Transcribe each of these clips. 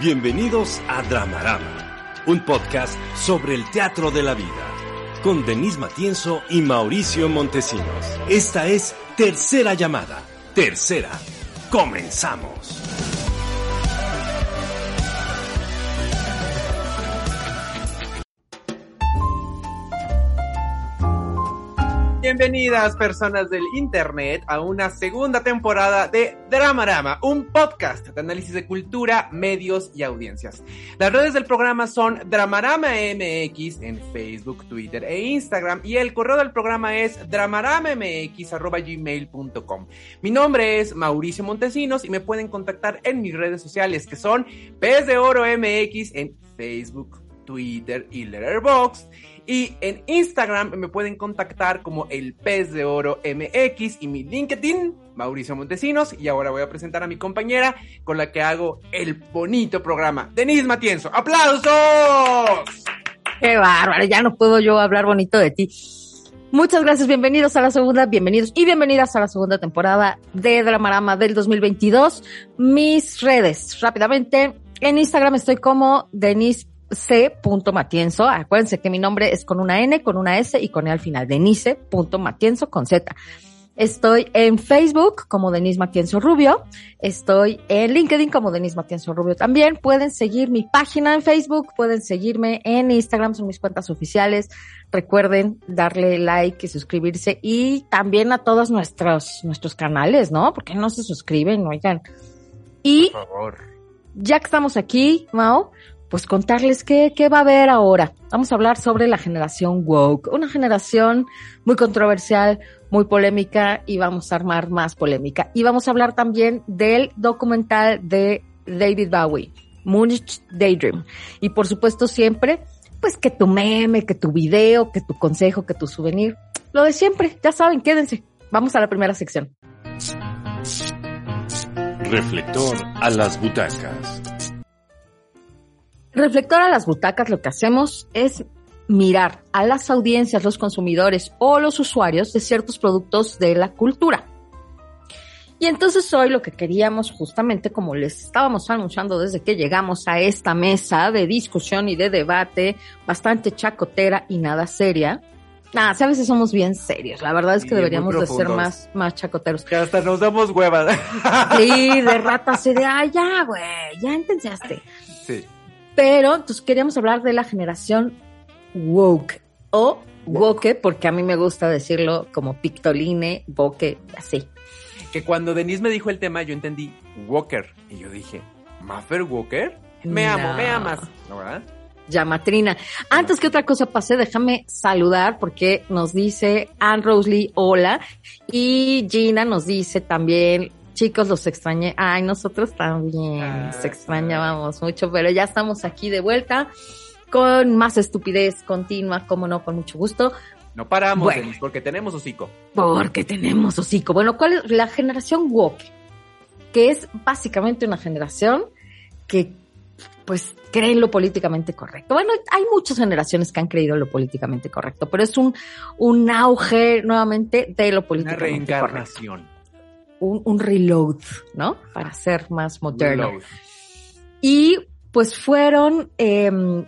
Bienvenidos a Dramarama, un podcast sobre el teatro de la vida, con Denise Matienzo y Mauricio Montesinos. Esta es Tercera Llamada. Tercera. Comenzamos. Bienvenidas personas del internet a una segunda temporada de Dramarama, un podcast de análisis de cultura, medios y audiencias. Las redes del programa son Dramarama MX en Facebook, Twitter e Instagram y el correo del programa es dramaramamx@gmail.com. Mi nombre es Mauricio Montesinos y me pueden contactar en mis redes sociales que son Pez de Oro MX en Facebook, Twitter y Letterboxd y en Instagram me pueden contactar como el pez de oro MX y mi LinkedIn, Mauricio Montesinos. Y ahora voy a presentar a mi compañera con la que hago el bonito programa, Denise Matienzo. ¡Aplausos! Qué bárbaro, ya no puedo yo hablar bonito de ti. Muchas gracias, bienvenidos a la segunda, bienvenidos y bienvenidas a la segunda temporada de Dramarama del 2022. Mis redes, rápidamente, en Instagram estoy como Denise c.matienzo. Acuérdense que mi nombre es con una N, con una S y con E al final. Denise.matienzo con Z. Estoy en Facebook como Denise Matienzo Rubio. Estoy en LinkedIn como Denise Matienzo Rubio también. Pueden seguir mi página en Facebook, pueden seguirme en Instagram, son mis cuentas oficiales. Recuerden darle like y suscribirse y también a todos nuestros, nuestros canales, ¿no? Porque no se suscriben, oigan. Y Por favor. ya que estamos aquí, Mao, pues contarles qué, qué va a haber ahora. Vamos a hablar sobre la generación woke, una generación muy controversial, muy polémica y vamos a armar más polémica. Y vamos a hablar también del documental de David Bowie, Munich Daydream. Y por supuesto siempre, pues que tu meme, que tu video, que tu consejo, que tu souvenir, lo de siempre, ya saben, quédense. Vamos a la primera sección. Reflector a las butacas. Reflector a las butacas lo que hacemos es mirar a las audiencias, los consumidores o los usuarios de ciertos productos de la cultura. Y entonces hoy lo que queríamos justamente, como les estábamos anunciando desde que llegamos a esta mesa de discusión y de debate, bastante chacotera y nada seria. Nada, si a veces somos bien serios. La verdad es que deberíamos de ser más, más chacoteros. Que hasta nos damos huevas. Sí, de rata así de, ay, ya, güey, ya entendiaste. sí. Pero entonces queríamos hablar de la generación woke o woke, porque a mí me gusta decirlo como pictoline, woke, así. Que cuando Denise me dijo el tema, yo entendí Walker. Y yo dije, ¿Maffer Walker? Me No. amo, me amas. ¿No, verdad? Llamatrina. Antes que otra cosa pase, déjame saludar porque nos dice Anne Rosley hola y Gina nos dice también, chicos, los extrañé. Ay, nosotros también, Ah, nos extrañábamos mucho, pero ya estamos aquí de vuelta con más estupidez continua, como no, con mucho gusto. No paramos, Bueno. Denise, porque tenemos hocico. Porque tenemos hocico. Bueno, ¿cuál es la generación woke? Que es básicamente una generación que, pues, cree en lo políticamente correcto. Bueno, hay muchas generaciones que han creído en lo políticamente correcto, pero es un, un auge nuevamente de lo Una políticamente correcto. Un, un reload, ¿no? Para ser más moderno. Reload. Y pues fueron em,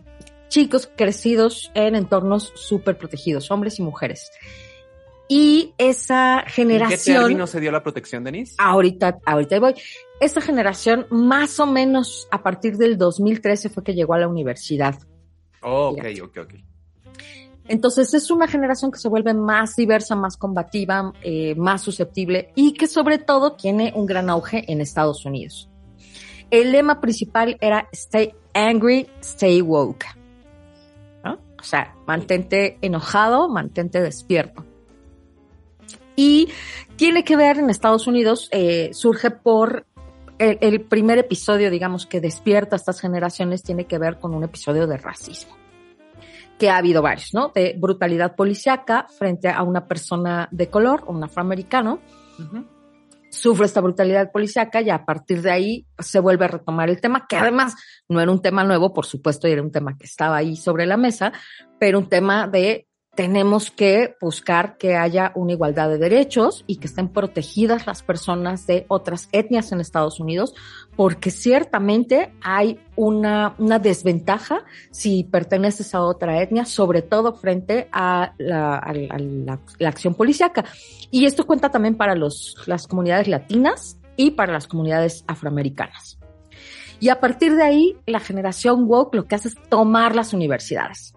chicos crecidos en entornos súper protegidos, hombres y mujeres. Y esa ¿En qué generación, término se dio la protección, Denise? ahorita, ahorita voy, esa generación más o menos a partir del 2013 fue que llegó a la universidad. Oh, ok, ok, ok. Entonces es una generación que se vuelve más diversa, más combativa, eh, más susceptible y que sobre todo tiene un gran auge en Estados Unidos. El lema principal era Stay angry, stay woke. ¿No? O sea, mantente enojado, mantente despierto. Y tiene que ver en Estados Unidos, eh, surge por el, el primer episodio, digamos, que despierta a estas generaciones, tiene que ver con un episodio de racismo que ha habido varios, ¿no? De brutalidad policiaca frente a una persona de color, un afroamericano, Ujú. sufre esta brutalidad policiaca y a partir de ahí se vuelve a retomar el tema, que además no era un tema nuevo, por supuesto, y era un tema que estaba ahí sobre la mesa, pero un tema de tenemos que buscar que haya una igualdad de derechos y que estén protegidas las personas de otras etnias en Estados Unidos, porque ciertamente hay una, una desventaja si perteneces a otra etnia, sobre todo frente a la, a la, la acción policíaca. Y esto cuenta también para los, las comunidades latinas y para las comunidades afroamericanas. Y a partir de ahí, la generación woke lo que hace es tomar las universidades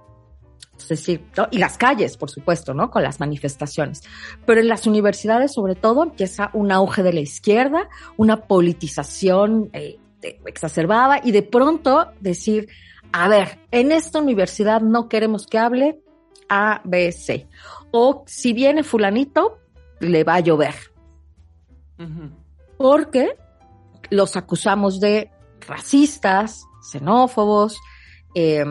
es decir, ¿no? y las calles, por supuesto, ¿no? Con las manifestaciones. Pero en las universidades, sobre todo, empieza un auge de la izquierda, una politización eh, exacerbada y de pronto decir, a ver, en esta universidad no queremos que hable A, B, C. O si viene fulanito, le va a llover. Porque los acusamos de racistas, xenófobos, eh,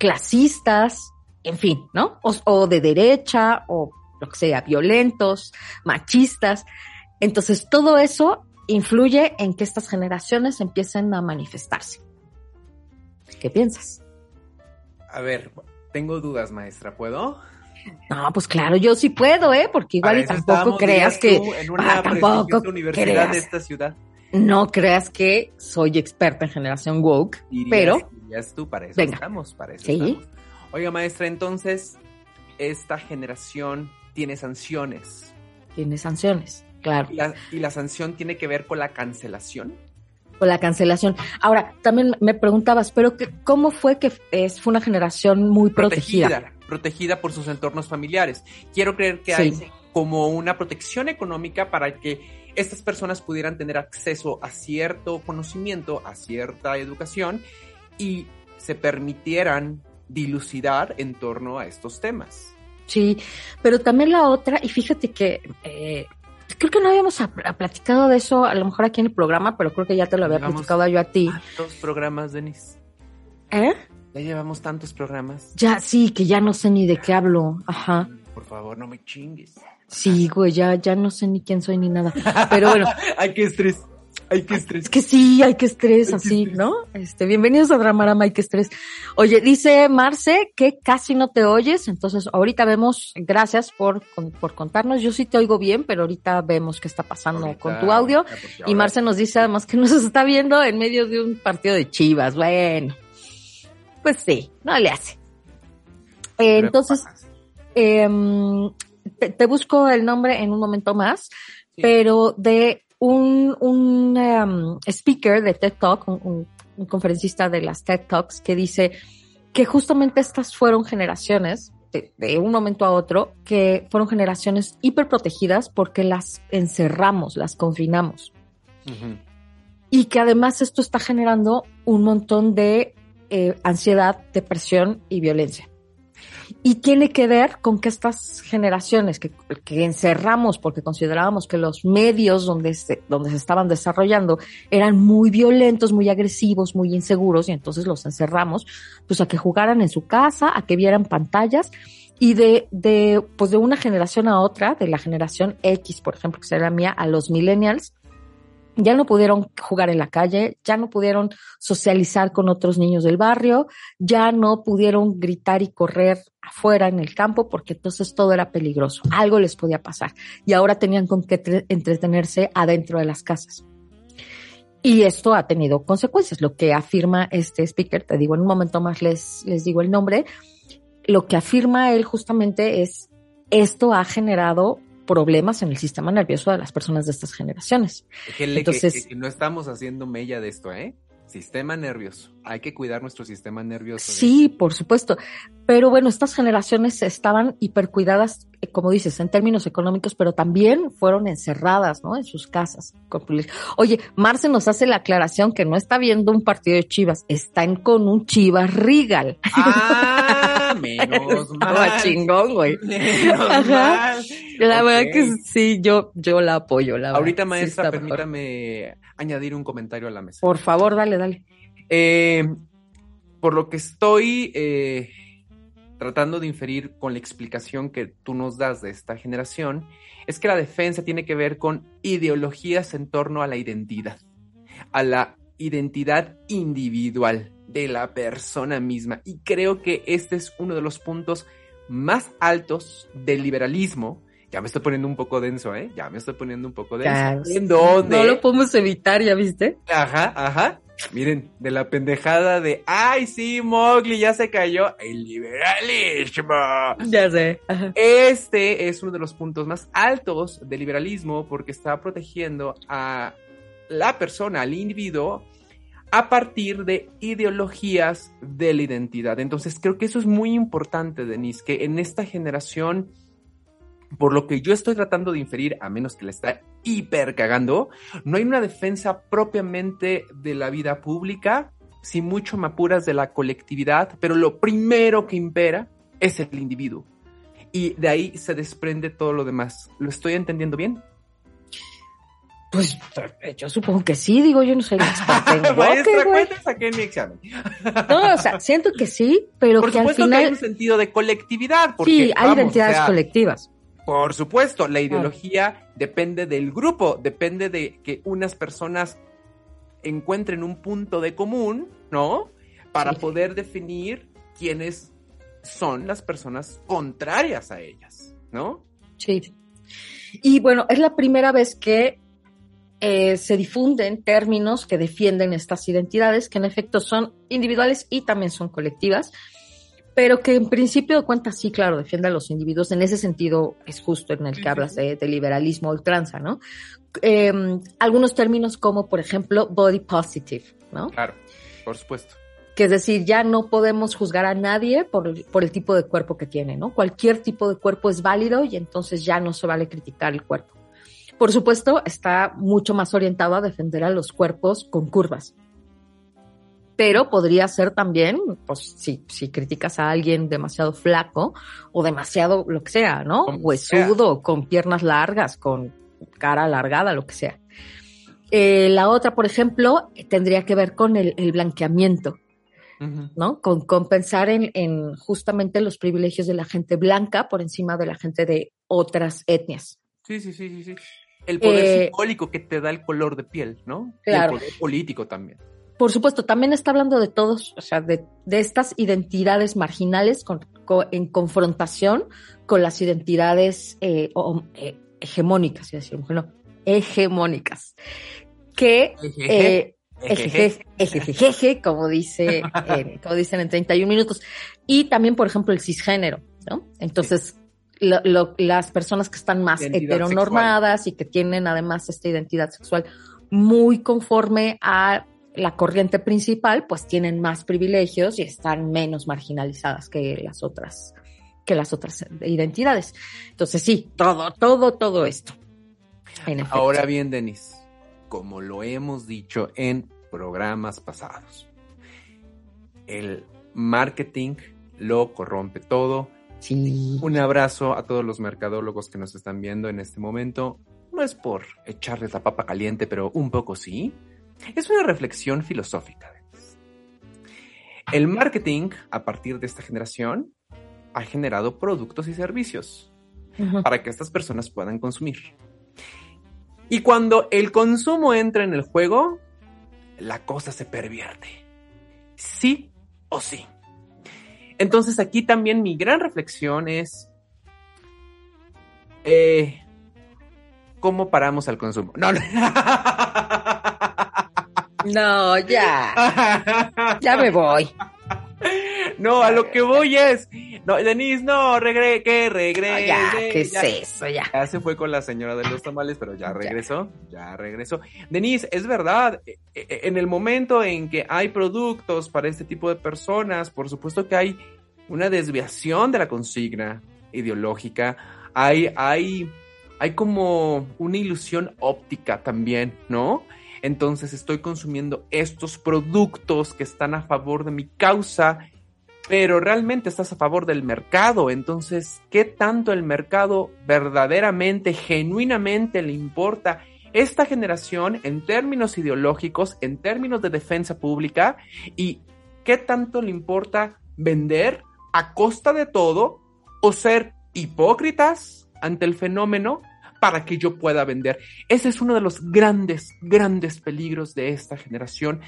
clasistas, en fin, ¿no? O, de derecha, o lo que sea, violentos, machistas. Entonces, todo eso influye en que estas generaciones empiecen a manifestarse. ¿Qué piensas? A ver, tengo dudas, maestra, ¿puedo? No, pues claro, yo sí puedo, ¿eh? Porque igual y tampoco creas que en una ah, tampoco universidad de esta ciudad. No creas que soy experta en generación woke, pero dirías tú para eso estamos, para eso ¿Sí? Oiga, maestra, entonces, esta generación tiene sanciones. Tiene sanciones, claro. ¿Y la, sanción tiene que ver con la cancelación? Con la cancelación. Ahora, también me preguntabas, pero que, ¿cómo fue que es, fue una generación muy protegida? protegida? por sus entornos familiares. Quiero creer que hay como una protección económica para que estas personas pudieran tener acceso a cierto conocimiento, a cierta educación y se permitieran dilucidar en torno a estos temas. Sí, pero también la otra, y fíjate que eh, creo que no habíamos platicado de eso, a lo mejor aquí en el programa, pero creo que ya te lo había platicado yo a ti. ¿Tantos programas, Denise? ¿Eh? Ya llevamos tantos programas. Ya, sí, que ya no sé ni de qué hablo. Ajá. Por favor, no me chingues. Sí, güey, ya, ya no sé ni quién soy ni nada. Pero bueno. Ay, qué estrés. Hay que estrés. Es que sí, hay que estrés, así, ¿no? Este, bienvenidos a Dramarama, hay que estrés. Oye, dice Marce que casi no te oyes, entonces ahorita vemos, gracias por, por contarnos. Yo sí te oigo bien, pero ahorita vemos qué está pasando con tu audio. Y Marce nos dice además que nos está viendo en medio de un partido de chivas. Bueno, pues sí, no le hace. entonces, em, te, busco el nombre en un momento más, pero de un, un um, speaker de TED Talk, un, conferencista de las TED Talks, que dice que justamente estas fueron generaciones, de, un momento a otro, que fueron generaciones hiperprotegidas porque las encerramos, las confinamos. Y que además esto está generando un montón de eh, ansiedad, depresión y violencia. Y tiene que ver con que estas generaciones que, encerramos porque considerábamos que los medios donde se, donde se estaban desarrollando eran muy violentos, muy agresivos, muy inseguros y entonces los encerramos pues a que jugaran en su casa, a que vieran pantallas y de, de, pues de una generación a otra, de la generación X, por ejemplo, que la mía, a los millennials, ya no pudieron jugar en la calle, ya no pudieron socializar con otros niños del barrio, ya no pudieron gritar y correr afuera en el campo porque entonces todo era peligroso, algo les podía pasar y ahora tenían con qué entretenerse adentro de las casas. Y esto ha tenido consecuencias, lo que afirma este speaker, te digo en un momento más les, les digo el nombre, lo que afirma él justamente es esto ha generado problemas en el sistema nervioso de las personas de estas generaciones. Entonces, no estamos haciendo mella de esto, ¿eh? Sistema nervioso. Hay que cuidar nuestro sistema nervioso. Sí, por supuesto. Pero bueno, estas generaciones estaban hipercuidadas, eh, como dices, en términos económicos, pero también fueron encerradas, ¿no? En sus casas. Oye, Marce nos hace la aclaración que no está viendo un partido de Chivas, están con un Chivas Regal. Ah, menos mal. chingón, güey. La verdad que sí, yo, yo la apoyo. La Ahorita, maestra, permítame añadir un comentario a la mesa. Por favor, dale, dale. Eh, por lo que estoy eh, tratando de inferir con la explicación que tú nos das de esta generación, es que la defensa tiene que ver con ideologías en torno a la identidad, a la identidad individual de la persona misma. Y creo que este es uno de los puntos más altos del liberalismo, ya me estoy poniendo un poco denso, ¿eh? Ya me estoy poniendo un poco denso. Claro, ¿En dónde? No lo podemos evitar, ¿ya viste? Ajá, ajá. Miren, de la pendejada de, ay, sí, Mowgli ya se cayó, el liberalismo. Ya sé. Ajá. Este es uno de los puntos más altos del liberalismo porque está protegiendo a la persona, al individuo, a partir de ideologías de la identidad. Entonces creo que eso es muy importante, Denise, que en esta generación, por lo que yo estoy tratando de inferir, a menos que la está hiper cagando, no hay una defensa propiamente de la vida pública, si mucho me apuras de la colectividad, pero lo primero que impera es el individuo. Y de ahí se desprende todo lo demás. ¿Lo estoy entendiendo bien? Pues yo supongo que sí, digo, yo no soy experta en Maestra. ¿cuánto saqué en mi examen? No, o sea, siento que sí, pero Por que al supuesto que hay final un sentido de colectividad. Porque, sí, hay vamos, identidades o sea, colectivas. Por supuesto, la ideología depende del grupo, depende de que unas personas encuentren un punto de común, ¿no? Para Sí. poder definir quiénes son las personas contrarias a ellas, ¿no? Sí. Y bueno, es la primera vez que eh, se difunden términos que defienden estas identidades, que en efecto son individuales y también son colectivas, pero que en principio de cuentas sí, claro, defienden a los individuos. En ese sentido es justo en el que hablas de, de liberalismo ultranza, ¿no? Eh, algunos términos como, por ejemplo, body positive, ¿no? Claro, por supuesto. que es decir, ya no podemos juzgar a nadie por, por el tipo de cuerpo que tiene, ¿no? Cualquier tipo de cuerpo es válido y entonces ya no se vale criticar el cuerpo. Por supuesto, está mucho más orientado a defender a los cuerpos con curvas. Pero podría ser también, pues, si, si criticas a alguien demasiado flaco o demasiado lo que sea, ¿no? Como Huesudo, con piernas largas, con cara alargada, lo que sea. Eh, la otra, por ejemplo, tendría que ver con el, el blanqueamiento. ¿no? Con, con pensar en, en justamente los privilegios de la gente blanca por encima de la gente de otras etnias. Sí, sí, sí, sí, sí. El poder Eh, simbólico que te da el color de piel, ¿no? Claro. Y el poder político también. Por supuesto, también está hablando de todos, o sea, de, de estas identidades marginales con- en confrontación con las identidades eh, o- eh, hegemónicas, iba a decir, no, hegemónicas, que eh, ejejeje, como dice, eh, como dicen en 31 minutos. Y también, por ejemplo, el cisgénero, ¿no? Entonces, lo- lo- las personas que están más Identidad heteronormadas y que tienen además esta identidad sexual muy conforme a la corriente principal, pues tienen más privilegios y están menos marginalizadas que las otras, que las otras identidades. Entonces, sí, todo, todo, todo esto. Ahora bien, Denis, como lo hemos dicho en programas pasados, el marketing lo corrompe todo. sí. Un abrazo a todos los mercadólogos que nos están viendo en este momento. No es por echarles la papa caliente, pero un poco sí. Es una reflexión filosófica. El marketing, a partir de esta generación, ha generado productos y servicios para que estas personas puedan consumir. Y cuando el consumo entra en el juego, la cosa se pervierte. Sí o sí. Entonces aquí también mi gran reflexión es eh, cómo paramos al consumo. No, no. No, ya. Ya me voy. No, a lo que voy es, no, Denise, no, regre, que No, regrese. ya, ¿qué es ya. eso? Ya. Ya se fue con la señora de los tamales, pero ya regresó, ya regresó. Denise, es verdad, eh, eh, en el momento en que hay productos para este tipo de personas, por supuesto que hay una desviación de la consigna ideológica, hay, hay, hay como una ilusión óptica también, ¿no? Entonces estoy consumiendo estos productos que están a favor de mi causa, pero realmente estás a favor del mercado. Entonces, ¿qué tanto el mercado verdaderamente, genuinamente le importa esta generación en términos ideológicos, en términos de defensa pública? ¿Y qué tanto le importa vender a costa de todo o ser hipócritas ante el fenómeno para que yo pueda vender? Ese es uno de los grandes, grandes peligros de esta generación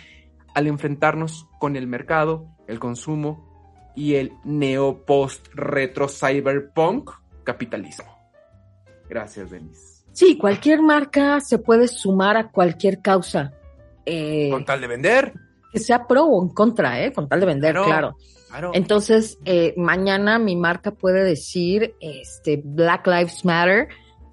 al enfrentarnos con el mercado, el consumo y el neo-post-retro cyberpunk capitalismo. Gracias, Denise. Sí, cualquier marca se puede sumar a cualquier causa. Eh, Con tal de vender. que sea pro o en contra, ¿eh? Con tal de vender, Claro. claro. Claro. Entonces, eh, mañana mi marca puede decir, este, Black Lives Matter,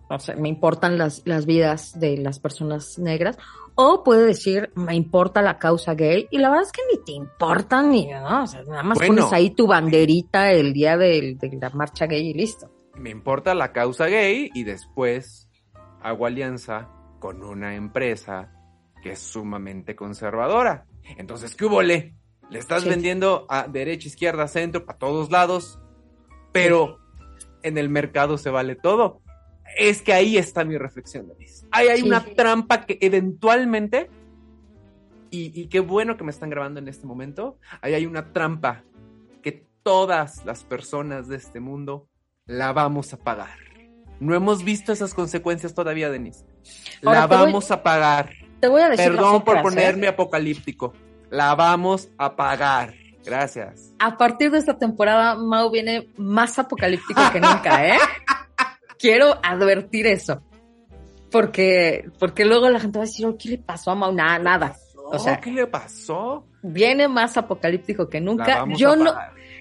o sea, me importan las, las vidas de las personas negras, o puede decir, me importa la causa gay, y la verdad es que ni te importa ni, ¿no? O sea, nada más Bueno. pones ahí tu banderita el día del- de, la marcha gay y listo. me importa la causa gay y después hago alianza con una empresa que es sumamente conservadora. Entonces, ¿qué hubo, le? Le estás Sí. vendiendo a derecha, izquierda, centro, para todos lados, pero en el mercado se vale todo. Es que ahí está mi reflexión, Denise. Ahí hay Sí. una trampa que eventualmente, y, y qué bueno que me están grabando en este momento, ahí hay una trampa que todas las personas de este mundo la vamos a pagar. No hemos visto esas consecuencias todavía, Denise. Ahora La te voy- vamos a pagar. Te voy a decir Perdón por ¿eh? ponerme apocalíptico. La vamos a pagar. Gracias. A partir de esta temporada, Mau viene más apocalíptico que nunca, ¿eh? Quiero advertir eso. Porque, porque luego la gente va a decir, "Oh, ¿qué le pasó a Mau? Nada, nada. O sea, ¿qué le pasó? Viene más apocalíptico que nunca. Yo no,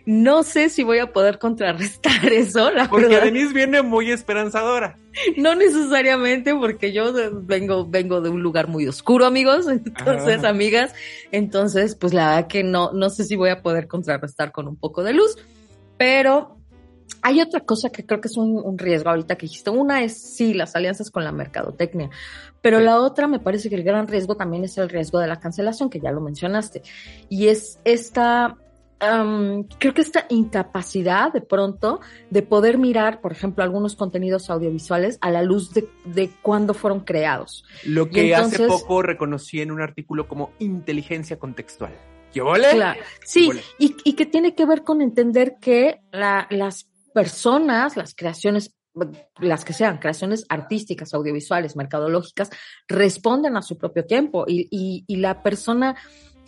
no sé si voy a poder contrarrestar eso, la Porque verdad. Denise viene muy esperanzadora. No necesariamente porque yo vengo, vengo de un lugar muy oscuro, amigos. Entonces, Ajá. amigas, entonces, pues la verdad que no, no sé si voy a poder contrarrestar con un poco de luz. Pero hay otra cosa que creo que es un, un riesgo ahorita que dijiste. Una es sí, las alianzas con la mercadotecnia. Pero Sí. la otra me parece que el gran riesgo también es el riesgo de la cancelación, que ya lo mencionaste. Y es esta creo que esta incapacidad de pronto de poder mirar, por ejemplo, algunos contenidos audiovisuales a la luz de, de cuándo fueron creados. Lo que hace poco reconocí en un artículo como inteligencia contextual. ¿Qué vole? Claro. Sí, y, y que tiene que ver con entender que la- las personas, las creaciones, las que sean, creaciones artísticas, audiovisuales, mercadológicas, responden a su propio tiempo y, y- y la persona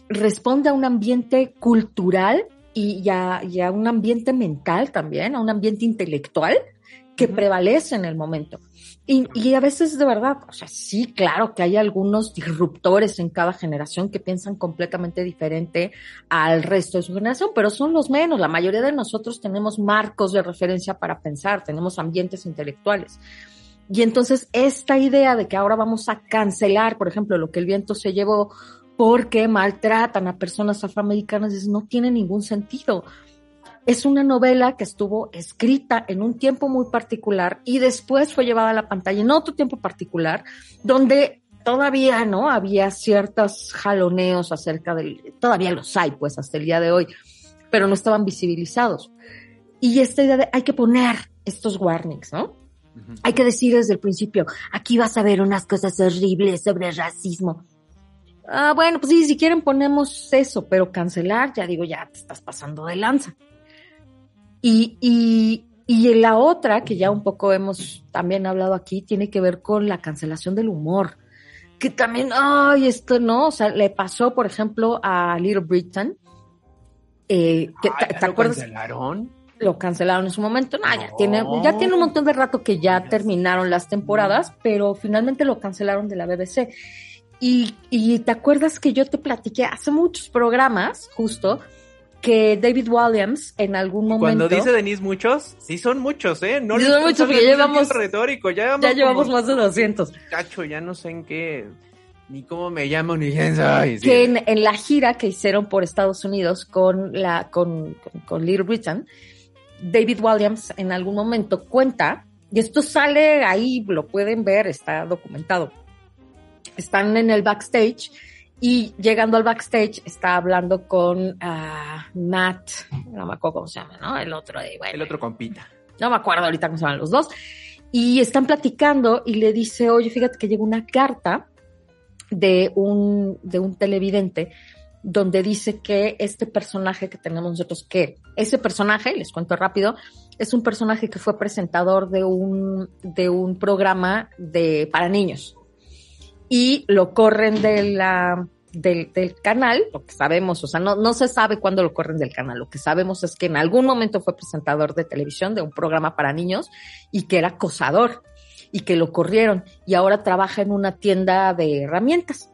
responde a un ambiente cultural y a, y a un ambiente mental también, a un ambiente intelectual que prevalece en el momento. Y, y a veces de verdad, o sea, sí, claro que hay algunos disruptores en cada generación que piensan completamente diferente al resto de su generación, pero son los menos. La mayoría de nosotros tenemos marcos de referencia para pensar, tenemos ambientes intelectuales. Y entonces esta idea de que ahora vamos a cancelar, por ejemplo, lo que el viento se llevó porque maltratan a personas afroamericanas, no tiene ningún sentido. Es una novela que estuvo escrita en un tiempo muy particular y después fue llevada a la pantalla en otro tiempo particular, donde todavía no había ciertos jaloneos acerca del, todavía los hay pues hasta el día de hoy, pero no estaban visibilizados. Y esta idea de hay que poner estos warnings, ¿no? Hay que decir desde el principio, aquí vas a ver unas cosas horribles sobre racismo. Ah, bueno, pues sí, si quieren ponemos eso, pero cancelar, ya digo, ya te estás pasando de lanza. Y, y, y la otra, que ya un poco hemos también hablado aquí, tiene que ver con la cancelación del humor. Que también, ay, esto no, o sea, le pasó, por ejemplo, a Little Britain. Eh, que, Ay, ¿te, ¿lo acuerdas? cancelaron? lo cancelaron en su momento. No, ya No. tiene, ya tiene un montón de rato que ya Ya terminaron las temporadas, pero finalmente lo cancelaron de la BBC. Y, y te acuerdas que yo te platiqué hace muchos programas, justo, que David Williams en algún momento. Cuando dice Denise muchos, sí son muchos, ¿eh? No son muchos, porque ya llevamos- retórico, ya llevamos, ya llevamos más de 200. Cacho, ya no sé en qué, ni cómo me llamo, ni quién sí. que en, en la gira que hicieron por Estados Unidos con la con, con, con Little Britain, David Williams en algún momento cuenta, y esto sale ahí, lo pueden ver, está documentado. Están en el backstage y llegando al backstage está hablando con ah, Matt, no me acuerdo cómo se llama, ¿no? El otro, de, bueno, El otro compita. no me acuerdo ahorita cómo se llaman los dos, y están platicando y le dice, oye, fíjate que llegó una carta de un, de un televidente donde dice que este personaje que tenemos nosotros, que ese personaje, les cuento rápido, es un personaje que fue presentador de un, de un programa de, para niños. Y lo corren de del, del, canal, lo que sabemos, o sea, no, no se sabe cuándo lo corren del canal, lo que sabemos es que en algún momento fue presentador de televisión de un programa para niños y que era acosador y que lo corrieron y ahora trabaja en una tienda de herramientas.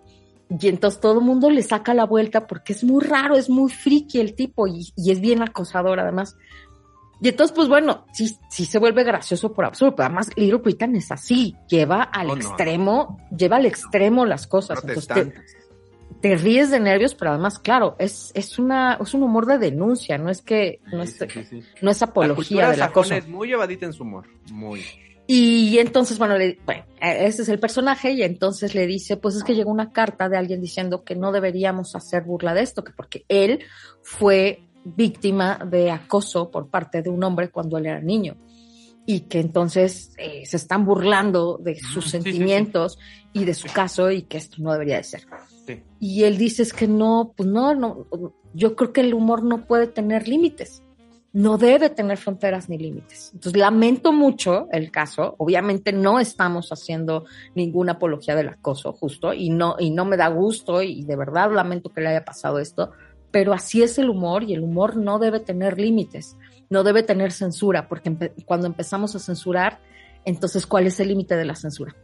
Y entonces todo el mundo le saca la vuelta porque es muy raro, es muy friki el tipo y, y es bien acosador además. Y entonces, pues bueno, sí, sí se vuelve gracioso por absurdo, pero además Little Britain es así, lleva al Oh, no. extremo, lleva al extremo las cosas. Entonces te, ríes de nervios, pero además, claro, es, es una, es un humor de denuncia, no es que, no es, Sí, sí, sí. no es apología de la cosa. es muy llevadita en su humor. Muy. Y entonces, bueno, le- bueno, ese es el personaje y entonces le dice, pues es que llegó una carta de alguien diciendo que no deberíamos hacer burla de esto, que porque él fue víctima de acoso por parte de un hombre cuando él era niño y que entonces eh, se están burlando de sus sí, sí, sí. sentimientos y de su caso y que esto no debería de ser. Sí. Y él dice es que no, pues no, no, yo creo que el humor no puede tener límites no debe tener fronteras ni límites. Entonces, lamento mucho el caso. Obviamente no estamos haciendo ninguna apología del acoso, justo, y no, y no me da gusto, y de verdad lamento que le haya pasado esto, pero así es el humor, y el humor no debe tener límites, no debe tener censura, porque empe- cuando empezamos a censurar, entonces, ¿cuál es el límite de la censura?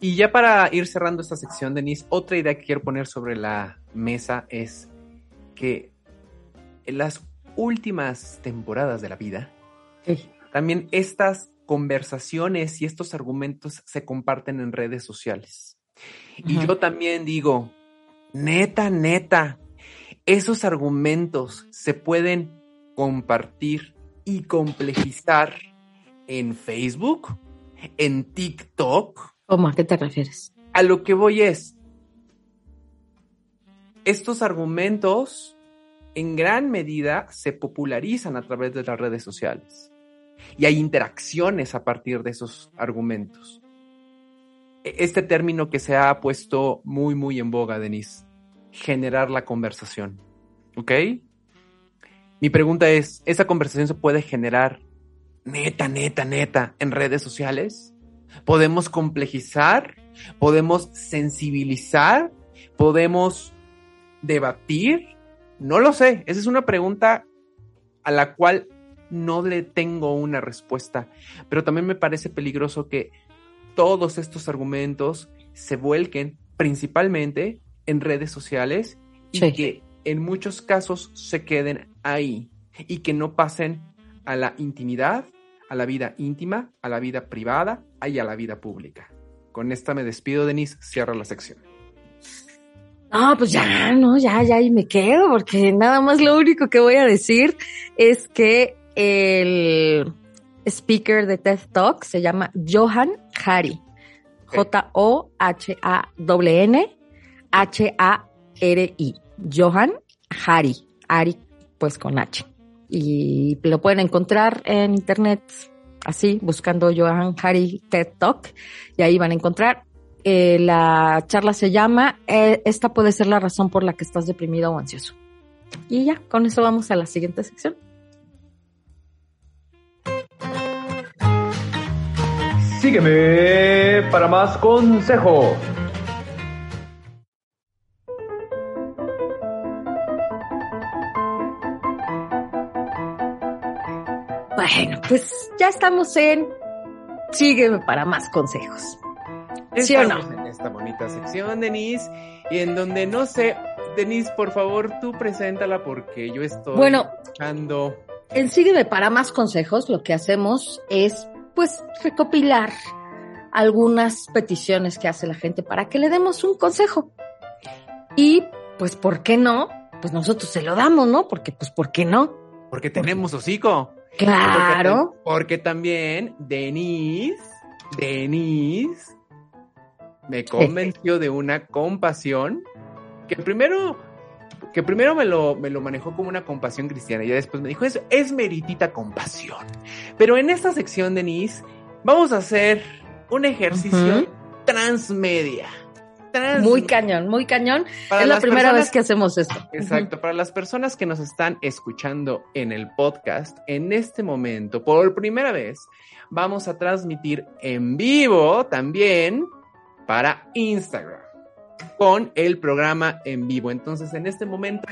Y ya para ir cerrando esta sección, Denise, otra idea que quiero poner sobre la mesa es que en las últimas temporadas de la vida, también estas conversaciones y estos argumentos se comparten en redes sociales. Y yo también digo, neta, neta, esos argumentos se pueden compartir y complejizar en Facebook, en TikTok. ¿Cómo? ¿A qué te refieres? A lo que voy es, estos argumentos en gran medida se popularizan a través de las redes sociales y hay interacciones a partir de esos argumentos. E- Este término que se ha puesto muy, muy en boga, Denise, generar la conversación. ¿Ok? Mi pregunta es, ¿esa conversación se puede generar neta, neta, neta en redes sociales? ¿Podemos complejizar? ¿Podemos sensibilizar? ¿Podemos debatir? No lo sé. Esa es una pregunta a la cual no le tengo una respuesta. Pero también me parece peligroso que todos estos argumentos se vuelquen principalmente en redes sociales y Sí. que en muchos casos se queden ahí y que no pasen a la intimidad, a la vida íntima, a la vida privada y a la vida pública. Con esta me despido, Denise. Cierra la sección. No, pues ya, no, ya, ya, y me quedo, porque nada más lo único que voy a decir es que el speaker de TED Talk se llama Johan Hari. J-O-H-A-N, H-A-R-I. Johan Hari. Hari, pues con H. Y lo pueden encontrar en internet así, buscando Johan Hari TED Talk, y ahí van a encontrar. Eh, la charla se llama eh, Esta puede ser la razón por la que estás deprimido o ansioso. Y ya, con eso vamos a la siguiente sección. Sígueme para más consejos. Bueno, pues ya estamos en Sígueme para más consejos. ¿Sí o no? Estamos en esta bonita sección, Denise, y en donde no sé, Denise, por favor, tú preséntala porque yo estoy Bueno. escuchando. En Sígueme para más consejos, lo que hacemos es, pues, recopilar algunas peticiones que hace la gente para que le demos un consejo. Y, pues, ¿por qué no? Pues nosotros se lo damos, ¿no? Porque, pues, ¿por qué no? Porque tenemos hocico. Claro. Porque, porque también Denise, Denise me convenció de una compasión que primero, que primero me lo, me lo manejó como una compasión cristiana y ya después me dijo, es, es meritita compasión. Pero en esta sección, Denise, vamos a hacer un ejercicio transmedia. Trans- Muy cañón, muy cañón. para es la primera personas- vez que hacemos esto. Exacto, para las personas que nos están escuchando en el podcast, en este momento, por primera vez, vamos a transmitir en vivo también para Instagram. con el programa en vivo. Entonces, en este momento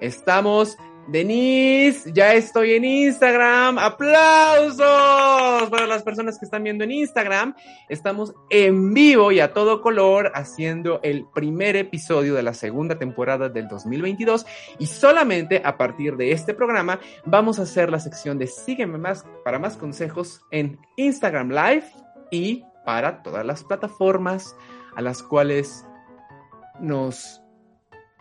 estamos Denise, ya estoy en Instagram. ¡Aplausos! Para las personas que están viendo en Instagram, estamos en vivo y a todo color haciendo el primer episodio de la segunda temporada del 2022 y solamente a partir de este programa vamos a hacer la sección de Sígueme más para más consejos en Instagram Live y para todas las plataformas a las cuales nos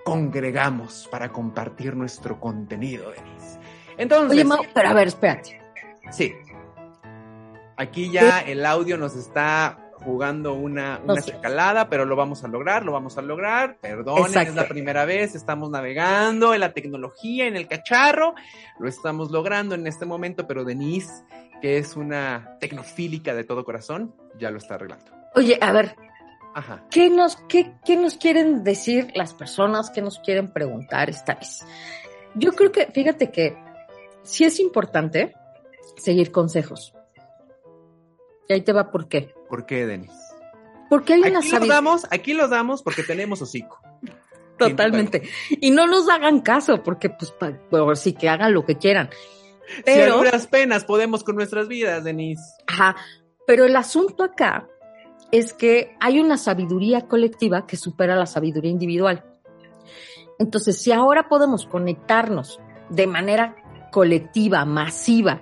congregamos para compartir nuestro contenido, Denise. Entonces. Oye, Mau, pero a ver, espérate. Sí. Aquí ya el audio nos está jugando una, una No sé. escalada, pero lo vamos a lograr, lo vamos a lograr. Exacto. es la primera vez, estamos navegando en la tecnología, en el cacharro, lo estamos logrando en este momento, pero Denise, que es una tecnofílica de todo corazón, ya lo está arreglando. Oye, a ver, Ajá. ¿qué nos, qué, qué nos quieren decir las personas? ¿Qué nos quieren preguntar esta vez? Yo creo que, fíjate que sí es importante seguir consejos. Y ahí te va por qué. ¿Por qué, Denise? Porque hay una Aquí los sabiduría. damos, aquí los damos porque tenemos hocico. Totalmente. Y no nos hagan caso, porque pues, por sí que hagan lo que quieran. Si Pero, duras penas podemos con nuestras vidas, Denise. ajá, pero el asunto acá es que hay una sabiduría colectiva que supera la sabiduría individual. Entonces, si ahora podemos conectarnos de manera colectiva, masiva,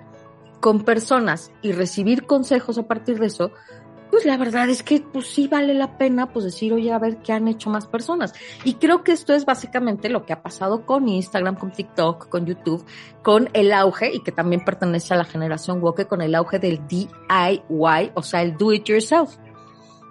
con personas y recibir consejos a partir de eso, pues la verdad es que pues sí vale la pena pues decir, oye, a ver qué han hecho más personas. Y creo que esto es básicamente lo que ha pasado con Instagram, con TikTok, con YouTube, con el auge, y que también pertenece a la generación woke, con el auge del DIY, o sea, el do it yourself.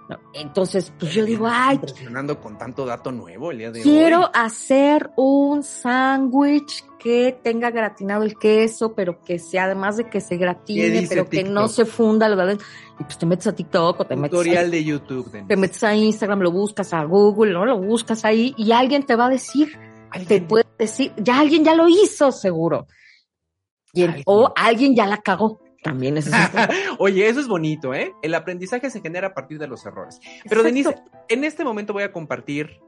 ¿No? Entonces, pues yo digo, ay, Impresionando con tanto dato nuevo el día de quiero hoy. hacer un sándwich que tenga gratinado el queso, pero que sea además de que se ¿Qué gratine, pero que no se funda, y pues te metes a TikTok o te metes a Tutorial de YouTube, Denise. te metes a Instagram, lo buscas a Google, ¿no? Lo buscas ahí y alguien te va a decir, te puede decir, ya alguien ya lo hizo, seguro. Y el- Alguien. o alguien ya la cagó. También es Oye, eso es bonito, ¿eh? El aprendizaje se genera a partir de los errores. Pero Denise, en este momento voy a compartir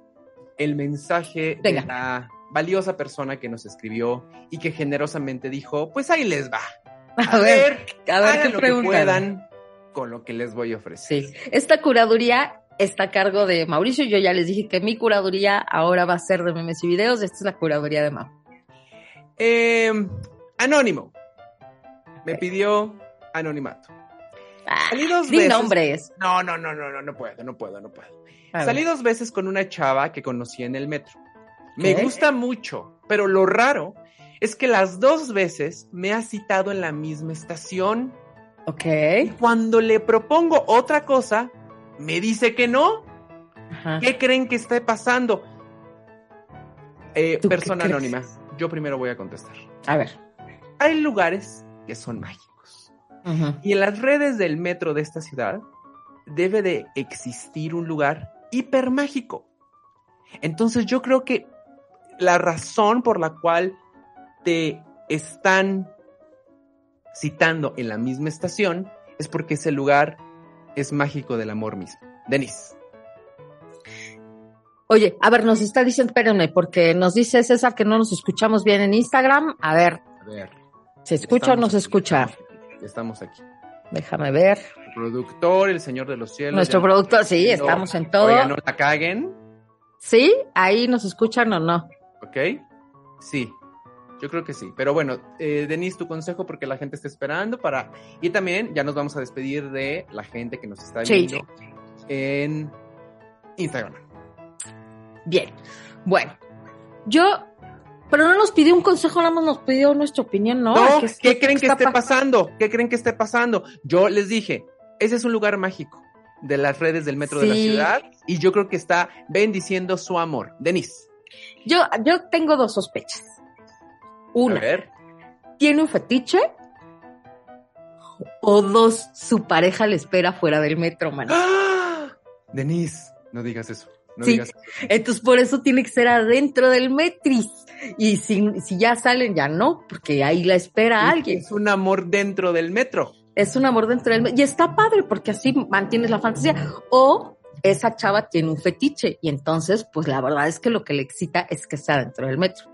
el mensaje Venga. de la valiosa persona que nos escribió y que generosamente dijo, pues ahí les va. a ver, a ver hagan qué lo que preguntan. puedan con lo que les voy a ofrecer. Sí, esta curaduría está a cargo de Mauricio. Yo ya les dije que mi curaduría ahora va a ser de memes y videos. Esta es la curaduría de Mau. Eh, anónimo. Me pidió anonimato. Ah, Salí dos veces. nombres. No, no, no, no, no, no puedo, no puedo, no puedo. A Salí dos veces con una chava que conocí en el metro. Me gusta mucho, pero lo raro es que las dos veces me ha citado en la misma estación. Ok. Y cuando le propongo otra cosa, me dice que no. Ajá. ¿Qué creen que esté pasando? Eh, ¿Tú qué persona anónima, yo primero voy a contestar. A ver. Hay lugares que son mágicos. Y en las redes del metro de esta ciudad debe de existir un lugar hipermágico. Entonces yo creo que la razón por la cual te están citando en la misma estación es porque ese lugar es mágico del amor mismo. Denise. Oye, a ver, nos está diciendo, espérenme, porque nos dice César que no nos escuchamos bien en Instagram. A ver, A ver. ¿Se escucha o no se escucha? Estamos aquí. Déjame ver. El productor, el señor de los cielos. Nuestro productor, sí, No. estamos en todo. Oigan, no la caguen. ¿Sí? ¿Ahí nos escuchan o no? ¿Ok? Sí, yo creo que sí. Pero bueno, eh, Denise, tu consejo porque la gente está esperando para... Y también ya nos vamos a despedir de la gente que nos está Sí. viendo en Instagram. Bien. Bueno, yo... Pero no nos pidió un consejo, nada más nos pidió nuestra opinión, ¿no? No, ¿Qué es- ¿qué creen que esté pa- pasando? ¿Qué creen que esté pasando? Yo les dije, ese es un lugar mágico de las redes del metro de la ciudad y yo creo que está bendiciendo su amor. Denise. Yo, yo tengo dos sospechas. A Una, ver. ¿tiene un fetiche? O dos, su pareja le espera fuera del metro, man. ¡Ah! Denise, no digas eso. No Sí. digas. Entonces, por eso tiene que ser adentro del metris. Y si, si ya salen, ya no, porque ahí la espera alguien. Es un amor dentro del metro. Es un amor dentro del metro. Y está padre, porque así mantienes la fantasía. O esa chava tiene un fetiche y entonces, pues la verdad es que lo que le excita es que sea dentro del metro.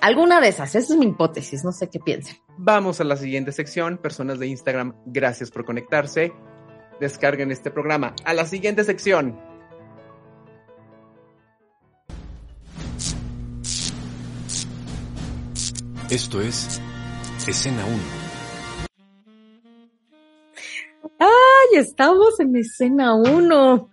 Alguna de esas, esa es mi hipótesis, no sé qué piensen. Vamos a la siguiente sección, personas de Instagram, gracias por conectarse. Descarguen este programa. A la siguiente sección. Esto es Escena 1. ¡Ay, estamos en escena 1!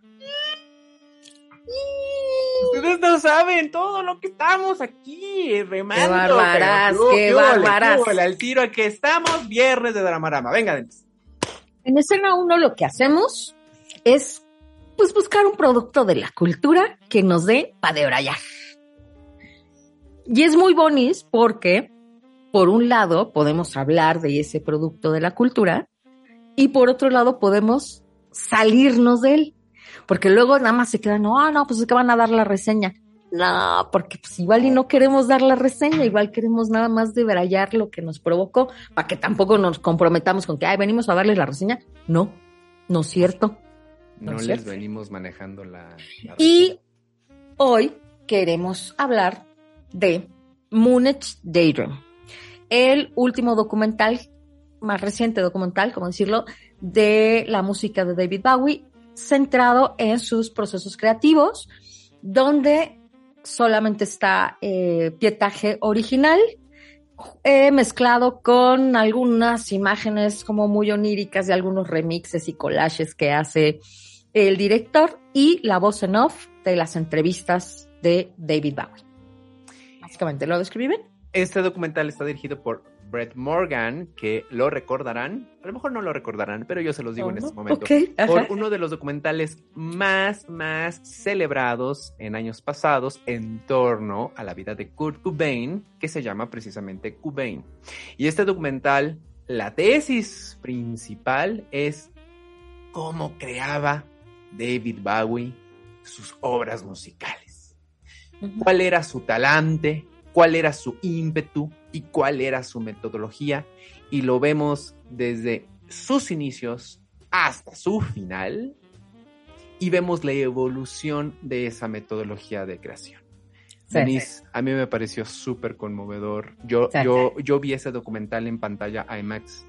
Ustedes no saben todo lo que estamos aquí remando. Qué bárbaras, pero, qué ole, al tiro a que estamos viernes de Dramarama. Venga, Denis. En escena 1 lo que hacemos es pues buscar un producto de la cultura que nos dé para debrayar. Y es muy bonis porque, por un lado, podemos hablar de ese producto de la cultura y por otro lado podemos salirnos de él. Porque luego nada más se quedan, no, no, pues es que van a dar la reseña. No, porque pues igual y no queremos dar la reseña, igual queremos nada más debrayar lo que nos provocó, para que tampoco nos comprometamos con que, ay, venimos a darles la reseña. No, no es cierto. No, No es les cierto. venimos manejando la. la Y hoy queremos hablar de Moonage Daydream, el último documental, más reciente documental, como decirlo, de la música de David Bowie, centrado en sus procesos creativos, donde solamente está eh, pietaje original, eh, mezclado con algunas imágenes como muy oníricas de algunos remixes y collages que hace el director y la voz en off de las entrevistas de David Bowie. Básicamente, ¿lo describí bien? Este documental está dirigido por Brett Morgan, que lo recordarán, a lo mejor no lo recordarán, pero yo se los digo en este momento. Por uno de los documentales más, más celebrados en años pasados en torno a la vida de Kurt Cobain, que se llama precisamente Cobain. Y este documental, la tesis principal es cómo creaba David Bowie sus obras musicales cuál era su talante, cuál era su ímpetu y cuál era su metodología. Y lo vemos desde sus inicios hasta su final y vemos la evolución de esa metodología de creación. Sí, Denise, a mí me pareció súper conmovedor. Yo, Sí, yo, yo vi ese documental en pantalla IMAX.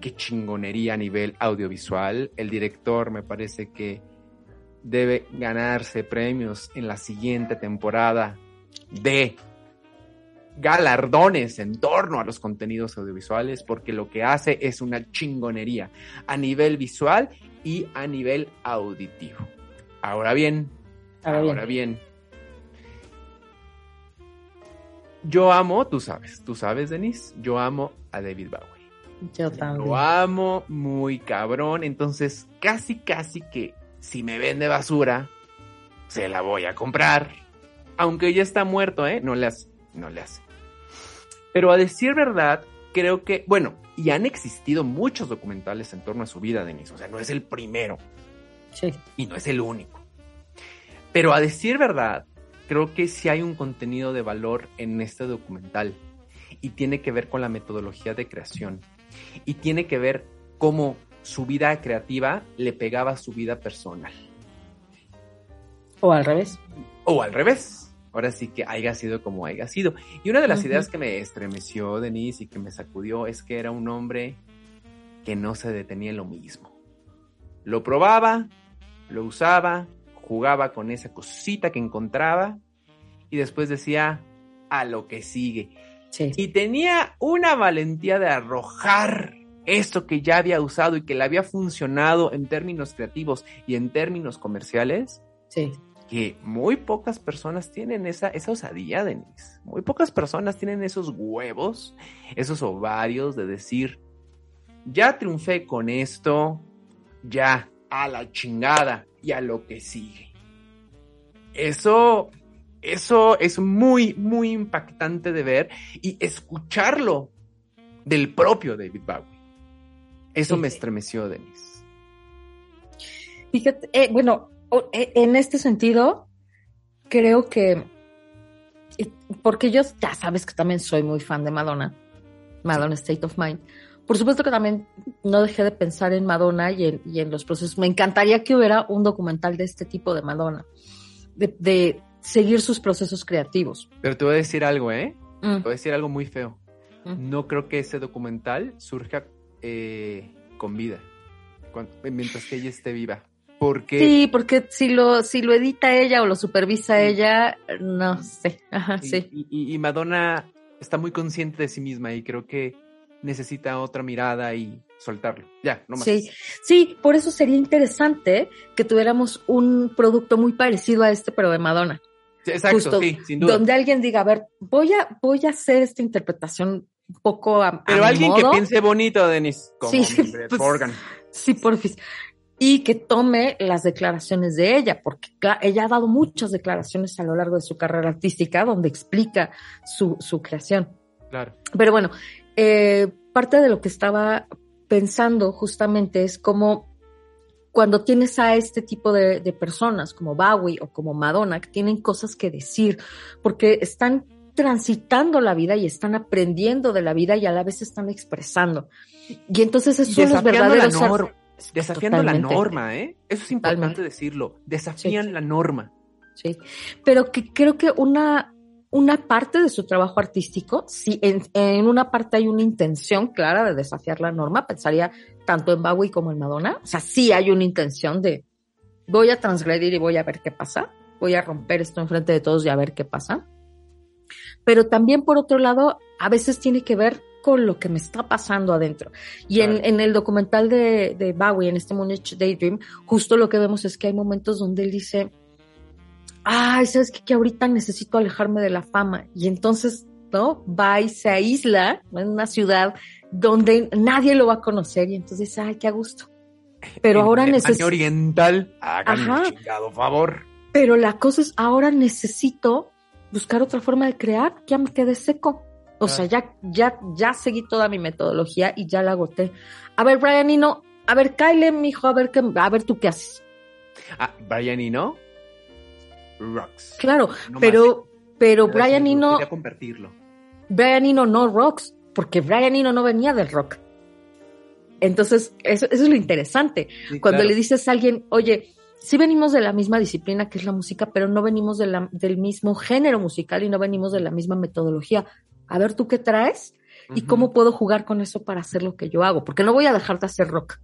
Qué chingonería a nivel audiovisual. El director me parece que debe ganarse premios en la siguiente temporada de galardones en torno a los contenidos audiovisuales porque lo que hace es una chingonería a nivel visual y a nivel auditivo. Ahora bien, Ahora bien. Yo amo, tú sabes, tú sabes, Denise, yo amo a David Bowie. Yo también. Lo amo muy cabrón, entonces casi, casi que si me vende basura, se la voy a comprar. Aunque ya está muerto, ¿eh? No le hace, no le hace. Pero a decir verdad, creo que, bueno, y han existido muchos documentales en torno a su vida, Denise, o sea, no es el primero Sí. y no es el único. Pero a decir verdad, creo que sí hay un contenido de valor en este documental y tiene que ver con la metodología de creación y tiene que ver cómo su vida creativa le pegaba a su vida personal O al revés. o al revés. Ahora sí que haya sido como haya sido. Y una de las ideas que me estremeció, Denise, y que me sacudió es que era un hombre que no se detenía en lo mismo. Lo probaba, lo usaba, jugaba con esa cosita que encontraba y después decía a lo que sigue. Sí. Y tenía una valentía de arrojar esto que ya había usado y que le había funcionado en términos creativos y en términos comerciales Sí. Que muy pocas personas tienen esa, esa osadía, Denise. Muy pocas personas tienen esos huevos, esos ovarios de decir, ya triunfé con esto, ya, a la chingada y a lo que sigue. Eso, eso es muy, muy impactante de ver y escucharlo del propio David Bowie. Eso Sí, me estremeció, Denise. Fíjate, eh, bueno, en este sentido, creo que, porque yo ya sabes que también soy muy fan de Madonna, Madonna State of Mind, por supuesto que también no dejé de pensar en Madonna y en, y en los procesos. Me encantaría que hubiera un documental de este tipo de Madonna, de, de seguir sus procesos creativos. Pero te voy a decir algo, ¿eh? Mm, Te voy a decir algo muy feo. Mm. No creo que ese documental surja eh, con vida, mientras que ella esté viva. Porque Sí, porque si lo, si lo edita ella o lo supervisa ella, no sé. Ajá, y, sí. y- Madonna está muy consciente de sí misma y creo que necesita otra mirada y soltarlo. Ya, no más. Sí, sí, por eso sería interesante que tuviéramos un producto muy parecido a este, pero de Madonna. Sí, Exacto, Justo, sí, sin duda. Donde alguien diga, a ver, voy a, voy a hacer esta interpretación un poco a, Pero alguien modo. que piense bonito, Denis, como Sí, pues, Morgan. Sí, porfis. Y que tome las declaraciones de ella, porque ella ha dado muchas declaraciones a lo largo de su carrera artística donde explica su, su creación. Claro. Pero bueno, eh, parte de lo que estaba pensando justamente es como cuando tienes a este tipo de, de personas como Bowie o como Madonna que tienen cosas que decir, porque están transitando la vida y están aprendiendo de la vida y a la vez están expresando. Y entonces esos son los verdaderos... Desafiando la norma, ¿eh? Eso es importante Totalmente. decirlo. Desafían Sí. la norma. Sí, pero que creo que una, una parte de su trabajo artístico, si en, en una parte hay una intención clara de desafiar la norma, pensaría tanto en Bowie como en Madonna, o sea, sí hay una intención de voy a transgredir y voy a ver qué pasa, voy a romper esto enfrente de todos y a ver qué pasa. Pero también, por otro lado, a veces tiene que ver con lo que me está pasando adentro. Y en, Claro. en el documental de, de Bowie, en este Moonage Daydream, justo lo que vemos es que hay momentos donde él dice, ay, ¿sabes qué? Que ahorita necesito alejarme de la fama. Y entonces, ¿no? Va y se aísla en una ciudad donde nadie lo va a conocer y entonces dice, ay, qué a gusto. Pero En ahora necesito... oriental. Háganme Ajá. un chingado favor. Pero la cosa es, ahora necesito buscar otra forma de crear, ya me quedé seco. O sea, ya, ya, ya seguí toda mi metodología y ya la agoté. A ver, Brian Eno, a ver, Kyle, mijo, a ver qué, a ver tú qué haces. Ah, Brian Eno. Rocks. Claro, No pero, pero más. Brian Eno, convertirlo. Brian Eno no rocks, porque Brian Eno no venía del rock. Entonces, eso, eso es lo interesante. Sí, Cuando claro. le dices a alguien, oye, sí venimos de la misma disciplina que es la música, pero no venimos de la- del mismo género musical y no venimos de la misma metodología. A ver, ¿tú qué traes? ¿Y cómo puedo jugar con eso para hacer lo que yo hago? Porque no voy a dejar de hacer rock.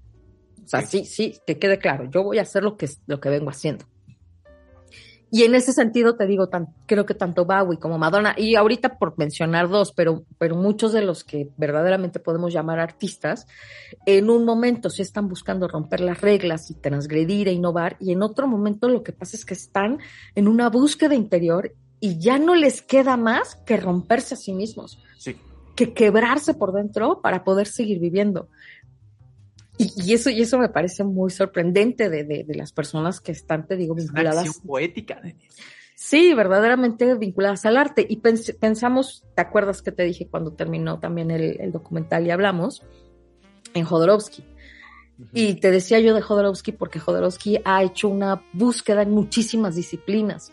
O sea, sí, sí, que quede claro. Yo voy a hacer lo que, lo que vengo haciendo. Y en ese sentido te digo, tan, creo que tanto Bowie como Madonna, y ahorita por mencionar dos, pero, pero muchos de los que verdaderamente podemos llamar artistas, en un momento sí están buscando romper las reglas y transgredir e innovar, y en otro momento lo que pasa es que están en una búsqueda interior y ya no les queda más que romperse a sí mismos Sí. que quebrarse por dentro para poder seguir viviendo. Y, y eso, y eso me parece muy sorprendente de, de, de las personas que están, te digo, una vinculadas. acción poética. Sí, verdaderamente vinculadas al arte. Y pens- pensamos, ¿te acuerdas que te dije cuando terminó también el, el documental y hablamos? En Jodorowsky. Y te decía yo de Jodorowsky porque Jodorowsky ha hecho una búsqueda en muchísimas disciplinas.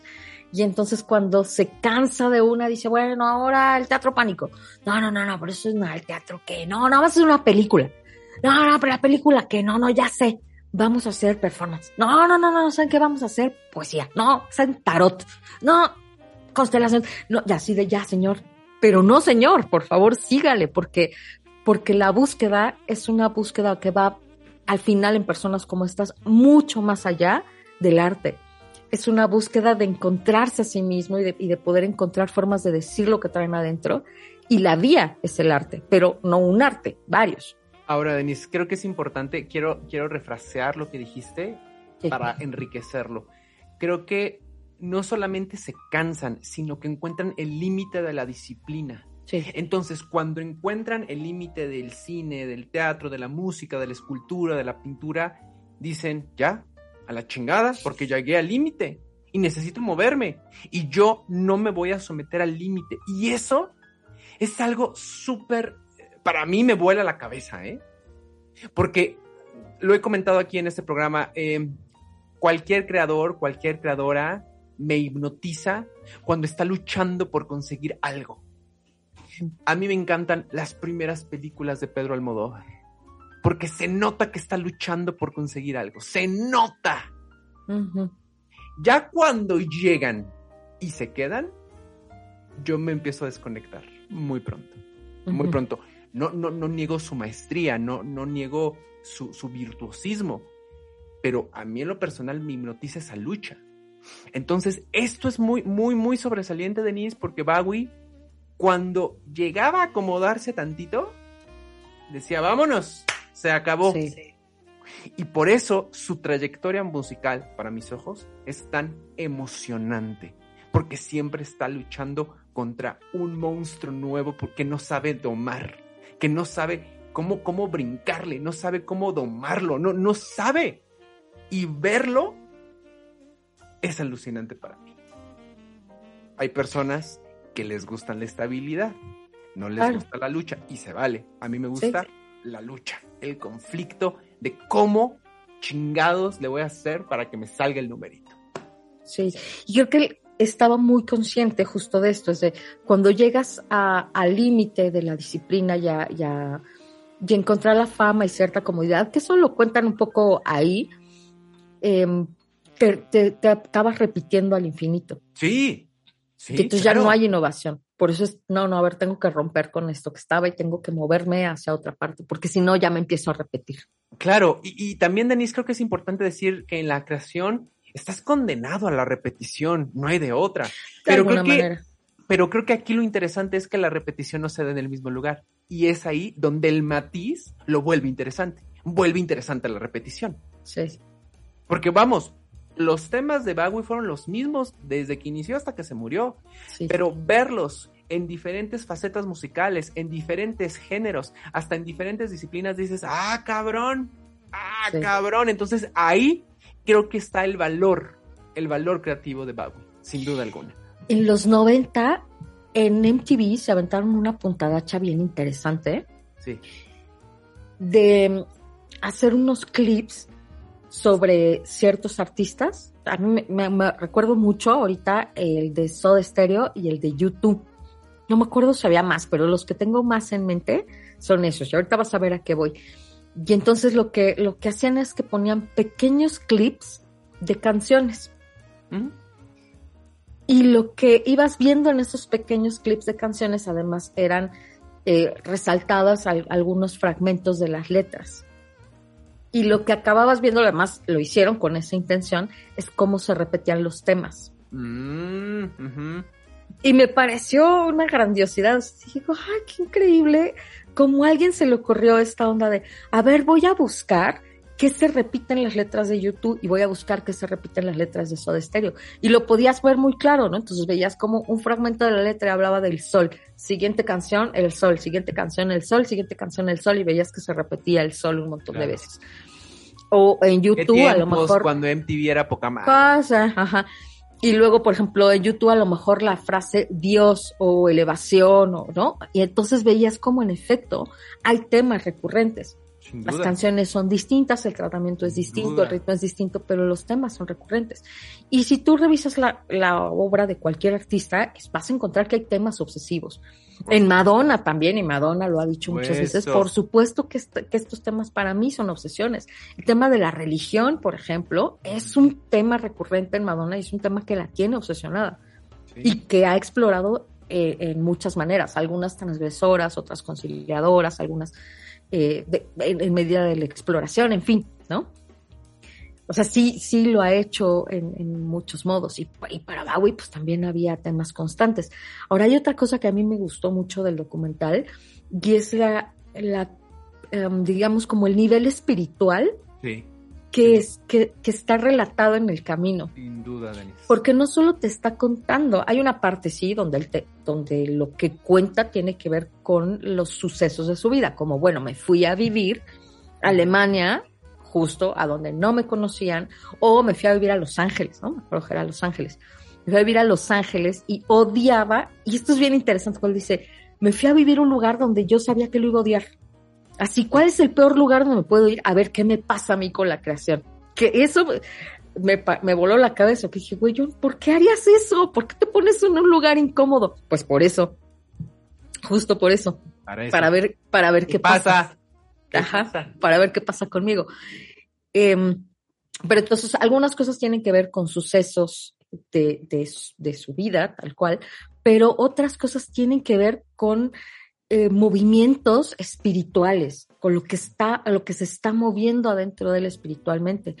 Y entonces cuando se cansa de una, dice, bueno, ahora el teatro pánico. No, no, no, no, por eso es no, el teatro que no, no, vas a hacer una película. No, no, pero la película que no, no, ya sé. Vamos a hacer performance. No, no, no, no, ¿saben qué vamos a hacer? Poesía. No, ¿saben tarot? No, constelación. No, ya sí, de ya, señor. Pero no, señor, por favor, sígale, porque, porque la búsqueda es una búsqueda que va al final en personas como estas mucho más allá del arte. Es una búsqueda de encontrarse a sí mismo y de, y de poder encontrar formas de decir lo que traen adentro. Y la vía es el arte, pero no un arte, varios. Ahora, Denis, creo que es importante, quiero, quiero refrasear lo que dijiste para enriquecerlo. Creo que no solamente se cansan, sino que encuentran el límite de la disciplina. Sí. Entonces, cuando encuentran el límite del cine, del teatro, de la música, de la escultura, de la pintura, dicen, ya, a la chingada, porque llegué al límite y necesito moverme. Y yo no me voy a someter al límite. Y eso es algo súper, para mí me vuela la cabeza, ¿eh? Porque lo he comentado aquí en este programa, eh, cualquier creador, cualquier creadora me hipnotiza cuando está luchando por conseguir algo. A mí me encantan las primeras películas de Pedro Almodóvar. Porque se nota que está luchando por conseguir algo. Se nota. Ya cuando llegan y se quedan, yo me empiezo a desconectar muy pronto. Muy pronto. No, no, no niego su maestría, no, no niego su, su virtuosismo, pero a mí en lo personal me hipnotiza esa lucha. Entonces, esto es muy, muy, muy sobresaliente, Denise, porque Bowie, cuando llegaba a acomodarse tantito, decía, vámonos, se acabó. Sí. Y por eso su trayectoria musical, para mis ojos, es tan emocionante. Porque siempre está luchando contra un monstruo nuevo porque no sabe domar, que no sabe cómo, cómo brincarle, no sabe cómo domarlo, no, no sabe. Y verlo es alucinante para mí. Hay personas que les gusta la estabilidad, no les Claro. gusta la lucha y se vale. A mí me gusta la lucha, el conflicto de cómo chingados le voy a hacer para que me salga el numerito. Sí, y creo que estaba muy consciente justo de esto, es de cuando llegas a- al límite de la disciplina y, a- y a- y encontrar la fama y cierta comodidad, que eso lo cuentan un poco ahí, em, te, te- te acabas repitiendo al infinito. Sí, sí. y entonces ya no hay innovación. Por eso es, no, no, a ver, tengo que romper con esto que estaba y tengo que moverme hacia otra parte, porque si no ya me empiezo a repetir. Claro, y, y también, Denise, creo que es importante decir que en la creación estás condenado a la repetición, no hay de otra. De Pero creo, que, manera. pero creo que aquí lo interesante es que la repetición no se da en el mismo lugar. Y es ahí donde el matiz lo vuelve interesante. Vuelve interesante la repetición. Sí. Porque vamos, los temas de Bowie fueron los mismos desde que inició hasta que se murió. sí. pero verlos en diferentes facetas musicales, en diferentes géneros, hasta en diferentes disciplinas, dices, ah, cabrón, ah, Sí. cabrón. Entonces ahí creo que está el valor, el valor creativo de Bowie, sin duda alguna. En los 90, en MTV se aventaron una puntadacha bien interesante Sí. de hacer unos clips sobre ciertos artistas. A mí me, recuerdo mucho ahorita el de Soda Stereo y el de YouTube. No me acuerdo si había más, pero los que tengo más en mente son esos. Y ahorita vas a ver a qué voy. Y entonces lo que, lo que hacían es que ponían pequeños clips de canciones. Ujú. Y lo que ibas viendo en esos pequeños clips de canciones, además, eran eh, resaltadas al- algunos fragmentos de las letras. Y lo que acababas viendo, además, lo hicieron con esa intención, es cómo se repetían los temas. Mm. Y me pareció una grandiosidad. Digo, ay, qué increíble. Como a alguien se le ocurrió esta onda de, a ver, voy a buscar qué se repiten las letras de YouTube y voy a buscar qué se repiten las letras de Soda Stereo. Y lo podías ver muy claro, ¿no? Entonces veías como un fragmento de la letra hablaba del sol. Siguiente canción, el sol. Siguiente canción, el sol. Siguiente canción, el sol. Y veías que se repetía el sol un montón de veces. O en ¿Qué YouTube, a lo mejor cuando MTV era poca madre? pasa, ajá. Y luego, por ejemplo, en YouTube a lo mejor la frase Dios o elevación o no, y entonces veías como en efecto hay temas recurrentes. Las canciones son distintas, el tratamiento es distinto, el ritmo es distinto, pero los temas son recurrentes. Y si tú revisas la, la obra de cualquier artista, vas a encontrar que hay temas obsesivos. En Madonna también, y Madonna lo ha dicho muchas veces, por supuesto que, est- que estos temas para mí son obsesiones. El tema de la religión, por ejemplo, es un tema recurrente en Madonna y es un tema que la tiene obsesionada Sí. y que ha explorado eh, en muchas maneras, algunas transgresoras, otras conciliadoras, algunas eh, en, medida de la exploración, en fin, ¿no? O sea, sí, sí lo ha hecho en, muchos modos. Y, y para Bowie, pues también había temas constantes. Ahora, hay otra cosa que a mí me gustó mucho del documental, y es la, la em, digamos, como el nivel espiritual Sí, que, es, que, que está relatado en el camino. sin duda, Denise. Porque no solo te está contando, hay una parte, sí, donde, él te, donde lo que cuenta tiene que ver con los sucesos de su vida, como, bueno, me fui a vivir a Alemania, justo a donde no me conocían, o me fui a vivir a Los Ángeles, ¿no? Me acuerdo que era Los Ángeles. Me fui a vivir a Los Ángeles y odiaba, y esto es bien interesante, cuando dice, me fui a vivir a un lugar donde yo sabía que lo iba a odiar. Así, ¿cuál es el peor lugar donde me puedo ir? A ver qué me pasa a mí con la creación. Que eso me, me voló la cabeza, que dije, güey, yo, ¿por qué harías eso? ¿Por qué te pones en un lugar incómodo? Pues por eso. justo por eso, Para, eso. para ver, para ver qué, ¿Qué pasa? ¿Qué Ajá, pasa? para ver qué pasa conmigo. Em, pero entonces algunas cosas tienen que ver con sucesos de, de de su vida, tal cual, pero otras cosas tienen que ver con eh, movimientos espirituales, con lo que está, lo que se está moviendo adentro de él espiritualmente.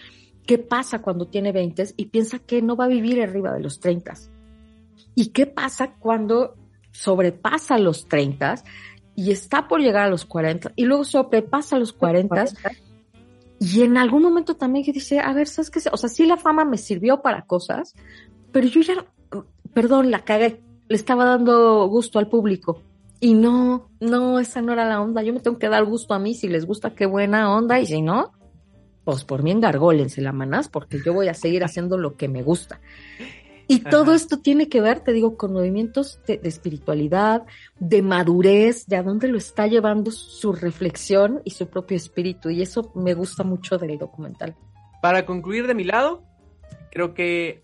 ¿Qué pasa cuando tiene 20 y piensa que no va a vivir arriba de los 30? ¿Y qué pasa cuando sobrepasa los 30 y está por llegar a los 40 y luego sobrepasa los 40 y en algún momento también dice, a ver, ¿sabes qué? O sea, sí la fama me sirvió para cosas, pero yo ya, perdón, la cagué, le estaba dando gusto al público. Y no, no, esa no era la onda. Yo me tengo que dar gusto a mí. Si les gusta, qué buena onda. Y si no, pues por mí engargólense la manás, porque yo voy a seguir haciendo lo que me gusta. Y todo esto tiene que ver, te digo, con movimientos de, de espiritualidad, de madurez, de a dónde lo está llevando su reflexión y su propio espíritu. Y eso me gusta mucho del documental. Para concluir de mi lado, creo que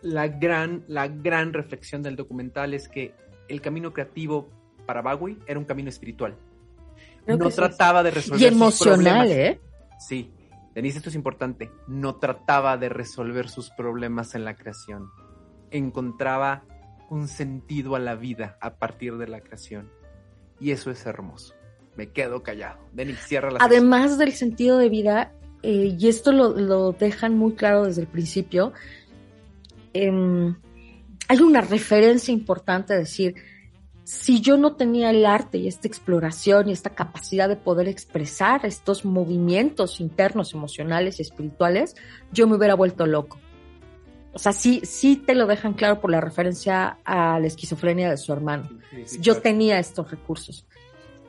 la gran, la gran reflexión del documental es que el camino creativo para Bowie era un camino espiritual. Creo no que sí. trataba de resolver Y sus emocional, problemas. ¿eh? Sí, Denise, esto es importante. No trataba de resolver sus problemas en la creación. Encontraba un sentido a la vida a partir de la creación. Y eso es hermoso. Me quedo callado. Denise, cierra la. Además del sentido de vida, eh, y esto lo, lo dejan muy claro desde el principio, em, hay una referencia importante a decir, si yo no tenía el arte y esta exploración y esta capacidad de poder expresar estos movimientos internos, emocionales y espirituales, yo me hubiera vuelto loco. O sea, sí, sí te lo dejan claro por la referencia a la esquizofrenia de su hermano Sí, sí, yo claro. tenía estos recursos.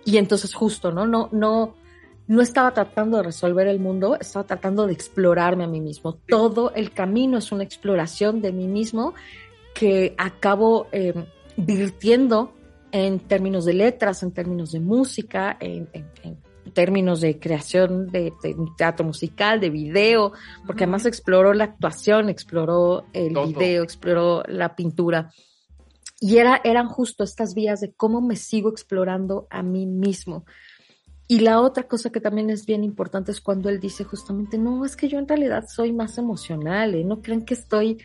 Y entonces justo, ¿no? No, no, no estaba tratando de resolver el mundo, estaba tratando de explorarme a mí mismo. Todo el camino es una exploración de mí mismo que acabo eh, virtiendo en términos de letras, en términos de música, en, en- en términos de creación de, de teatro musical, de video, porque además exploró la actuación, exploró el Todo. video, exploró la pintura. Y era, eran justo estas vías de cómo me sigo explorando a mí mismo. Y la otra cosa que también es bien importante es cuando él dice justamente, no, es que yo en realidad soy más emocional, ¿eh? no crean que estoy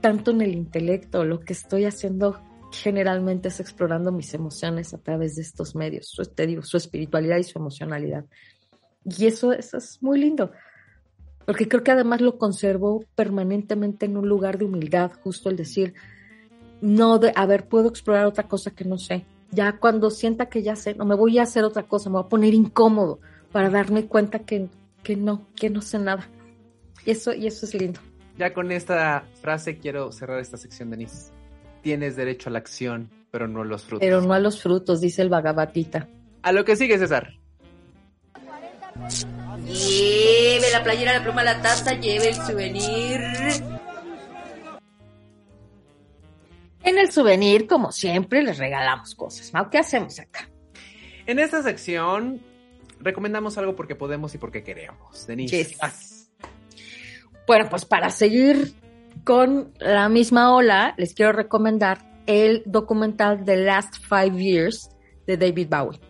tanto en el intelecto, lo que estoy haciendo generalmente es explorando mis emociones a través de estos medios, su, te su espiritualidad y su emocionalidad. Y eso, es muy lindo, porque creo que además lo conservó permanentemente en un lugar de humildad, justo el decir, no de, a ver, puedo explorar otra cosa que no sé. Ya cuando sienta que ya sé, no me voy a hacer otra cosa, me voy a poner incómodo para darme cuenta que, que no, que no sé nada. Y eso, y eso es lindo. Ya con esta frase quiero cerrar esta sección, Denise. Tienes derecho a la acción, pero no a los frutos. Pero no a los frutos, dice el vagabatita. A lo que sigue, César. Lleve la playera, la pluma, la taza, lleve el souvenir. En el souvenir, como siempre, les regalamos cosas. ¿no? ¿Qué hacemos acá? En esta sección recomendamos algo porque podemos y porque queremos. Denise. Yes. Bueno, pues para seguir con la misma ola, les quiero recomendar el documental The Last Five Years de David Bowie.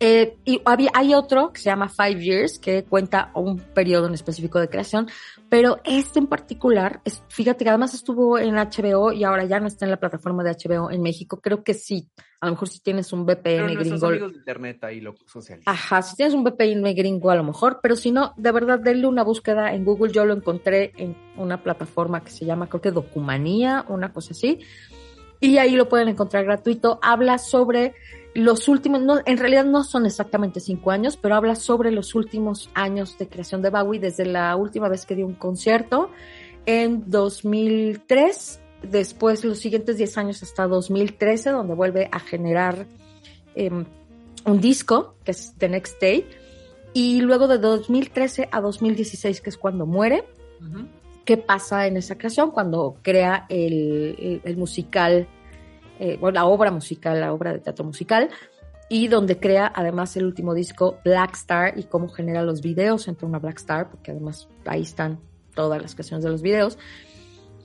Eh, y había, hay otro que se llama Five Years, que cuenta un periodo en específico de creación, pero este en particular, es, fíjate que además estuvo en HBO y ahora ya no está en la plataforma de HBO en México. Creo que sí, a lo mejor si tienes un Pero VPN nuestros gringo. amigos de internet ahí lo socializan. Ajá, si tienes un VPN gringo a lo mejor, pero si no, de verdad, denle una búsqueda en Google. Yo lo encontré en una plataforma que se llama, creo que Documanía, una cosa así. Y ahí lo pueden encontrar gratuito. Habla sobre los últimos, no, en realidad no son exactamente cinco años, pero habla sobre los últimos años de creación de Bowie desde la última vez que dio un concierto en 2003, después los siguientes 10 años hasta 2013, donde vuelve a generar em, un disco, que es The Next Day, y luego de 2013 a 2016, que es cuando muere, qué pasa en esa creación cuando crea el, el- el musical, eh, la obra musical, la obra de teatro musical, y donde crea además el último disco Black Star y cómo genera los videos entre una Black Star, porque además ahí están todas las canciones de los videos.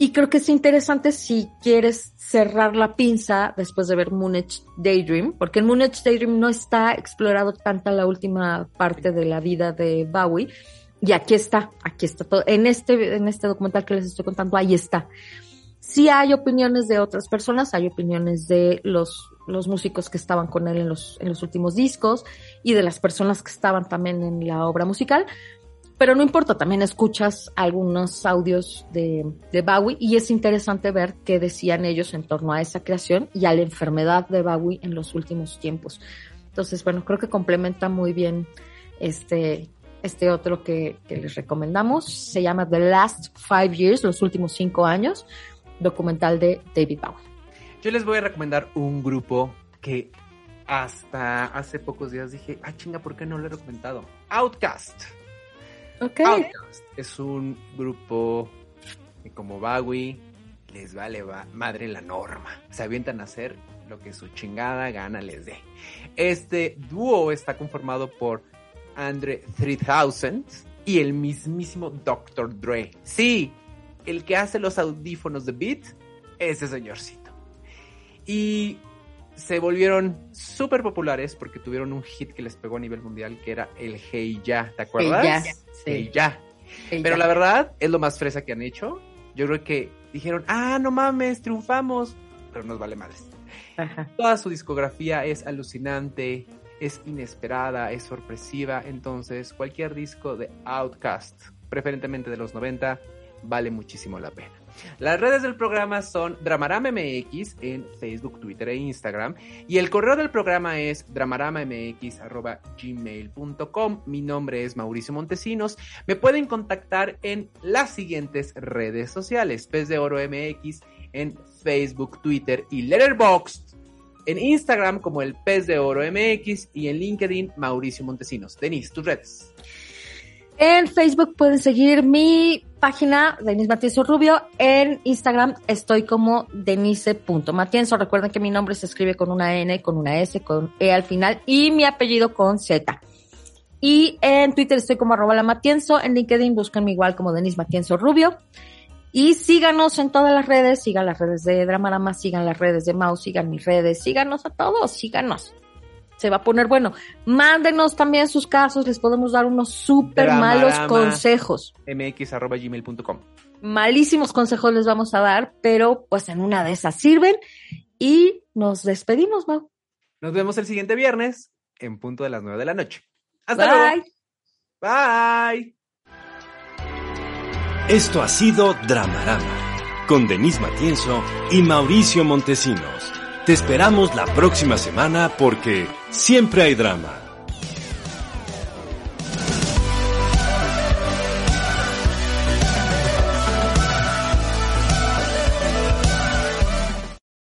Y creo que es interesante si quieres cerrar la pinza después de ver Moonage Daydream, porque en Moonage Daydream no está explorado tanta la última parte de la vida de Bowie. Y aquí está, aquí está todo. En este, en este documental que les estoy contando, ahí está. Sí hay opiniones de otras personas, hay opiniones de los, los músicos que estaban con él en los, en los últimos discos y de las personas que estaban también en la obra musical, pero no importa, también escuchas algunos audios de, de, Bowie y es interesante ver qué decían ellos en torno a esa creación y a la enfermedad de Bowie en los últimos tiempos. Entonces, bueno, creo que complementa muy bien este, este otro que, que les recomendamos. Se llama The Last Five Years, los últimos cinco años, documental de David Bowie. Yo les voy a recomendar un grupo que hasta hace pocos días dije, ah, chinga, ¿por qué no lo he recomendado? Outcast. Ok. Outcast es un grupo que como Bowie les vale va madre la norma. Se avientan a hacer lo que su chingada gana les dé. Este dúo está conformado por Andre 3000 y el mismísimo Dr. Dre. Sí, el que hace los audífonos de Beat, ese señorcito. Y se volvieron súper populares porque tuvieron un hit que les pegó a nivel mundial que era el Hey Ya, ¿te acuerdas? Hey Ya, sí. Hey Ya. Hey Pero Ya. la verdad es lo más fresa que han hecho. Yo creo que dijeron, ah, no mames, triunfamos. Pero nos vale madres. Ajá. Toda su discografía es alucinante, es inesperada, es sorpresiva. Entonces, cualquier disco de Outcast, preferentemente de los 90, vale muchísimo la pena. Las redes del programa son Dramarama MX en Facebook, Twitter e Instagram. Y el correo del programa es dramaramamx.gmail.com. Mi nombre es Mauricio Montesinos. Me pueden contactar en las siguientes redes sociales. Pez de Oro MX en Facebook, Twitter y Letterboxd. En Instagram como el Pez de Oro MX y en LinkedIn Mauricio Montesinos. Denise, tus redes. En Facebook pueden seguir mi página, Denise Matienzo Rubio. En Instagram estoy como denise.matienzo. Recuerden que mi nombre se escribe con una N, con una S, con E al final y mi apellido con Z. Y en Twitter estoy como arroba la Matienzo. En LinkedIn búsquenme igual como Denise Matienzo Rubio. Y síganos en todas las redes, sigan las redes de Dramarama, sigan las redes de Mouse, sigan mis redes, síganos a todos, síganos. Se va a poner bueno. Mándenos también sus casos, les podemos dar unos súper malos consejos. mx.gmail.com. Malísimos consejos les vamos a dar, pero pues en una de esas sirven. Y nos despedimos, Mau. Nos vemos el siguiente viernes en punto de las 9 de la noche. Hasta luego. Bye. Bye. Esto ha sido Dramarama, con Denise Matienzo y Mauricio Montesinos. Te esperamos la próxima semana porque siempre hay drama.